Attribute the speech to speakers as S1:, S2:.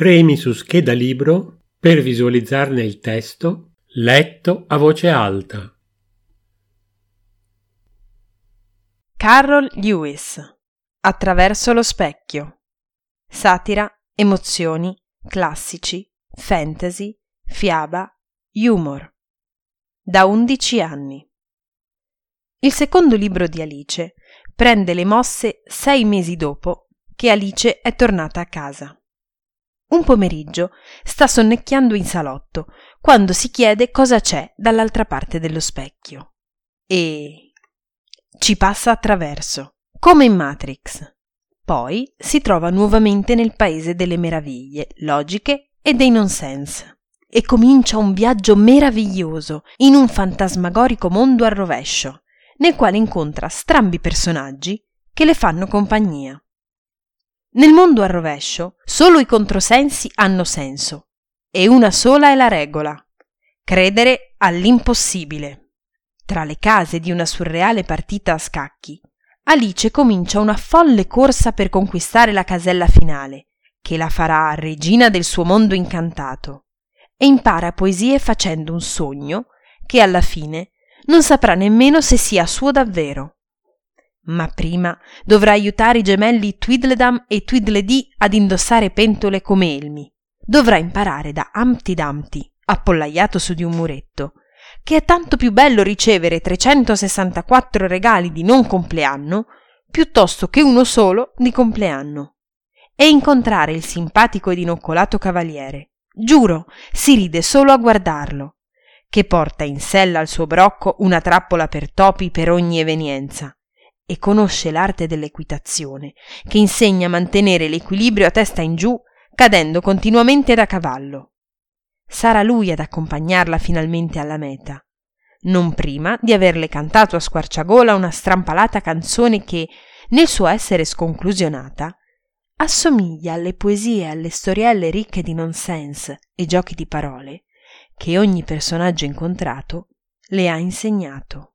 S1: Premi su scheda libro per visualizzarne il testo letto a voce alta.
S2: Carol Lewis Attraverso lo specchio Satira, emozioni, classici, fantasy, fiaba, humor. Da 11 anni. Il secondo libro di Alice prende le mosse sei mesi dopo che Alice è tornata a casa. Un pomeriggio sta sonnecchiando in salotto quando si chiede cosa c'è dall'altra parte dello specchio. E ci passa attraverso, come in Matrix. Poi si trova nuovamente nel paese delle meraviglie, logiche e dei nonsense. E comincia un viaggio meraviglioso in un fantasmagorico mondo a rovescio, nel quale incontra strambi personaggi che le fanno compagnia. Nel mondo a rovescio solo i controsensi hanno senso e una sola è la regola. Credere all'impossibile. Tra le case di una surreale partita a scacchi, Alice comincia una folle corsa per conquistare la casella finale, che la farà regina del suo mondo incantato, e impara poesie facendo un sogno che alla fine non saprà nemmeno se sia suo davvero ma prima dovrà aiutare i gemelli Tweedledum e Tweedledee ad indossare pentole come elmi. Dovrà imparare da Humpty Dumpty, appollaiato su di un muretto, che è tanto più bello ricevere 364 regali di non compleanno piuttosto che uno solo di compleanno. E incontrare il simpatico ed inoccolato cavaliere. Giuro, si ride solo a guardarlo, che porta in sella al suo brocco una trappola per topi per ogni evenienza e conosce l'arte dell'equitazione, che insegna a mantenere l'equilibrio a testa in giù, cadendo continuamente da cavallo. Sarà lui ad accompagnarla finalmente alla meta, non prima di averle cantato a squarciagola una strampalata canzone che, nel suo essere sconclusionata, assomiglia alle poesie e alle storielle ricche di nonsense e giochi di parole che ogni personaggio incontrato le ha insegnato.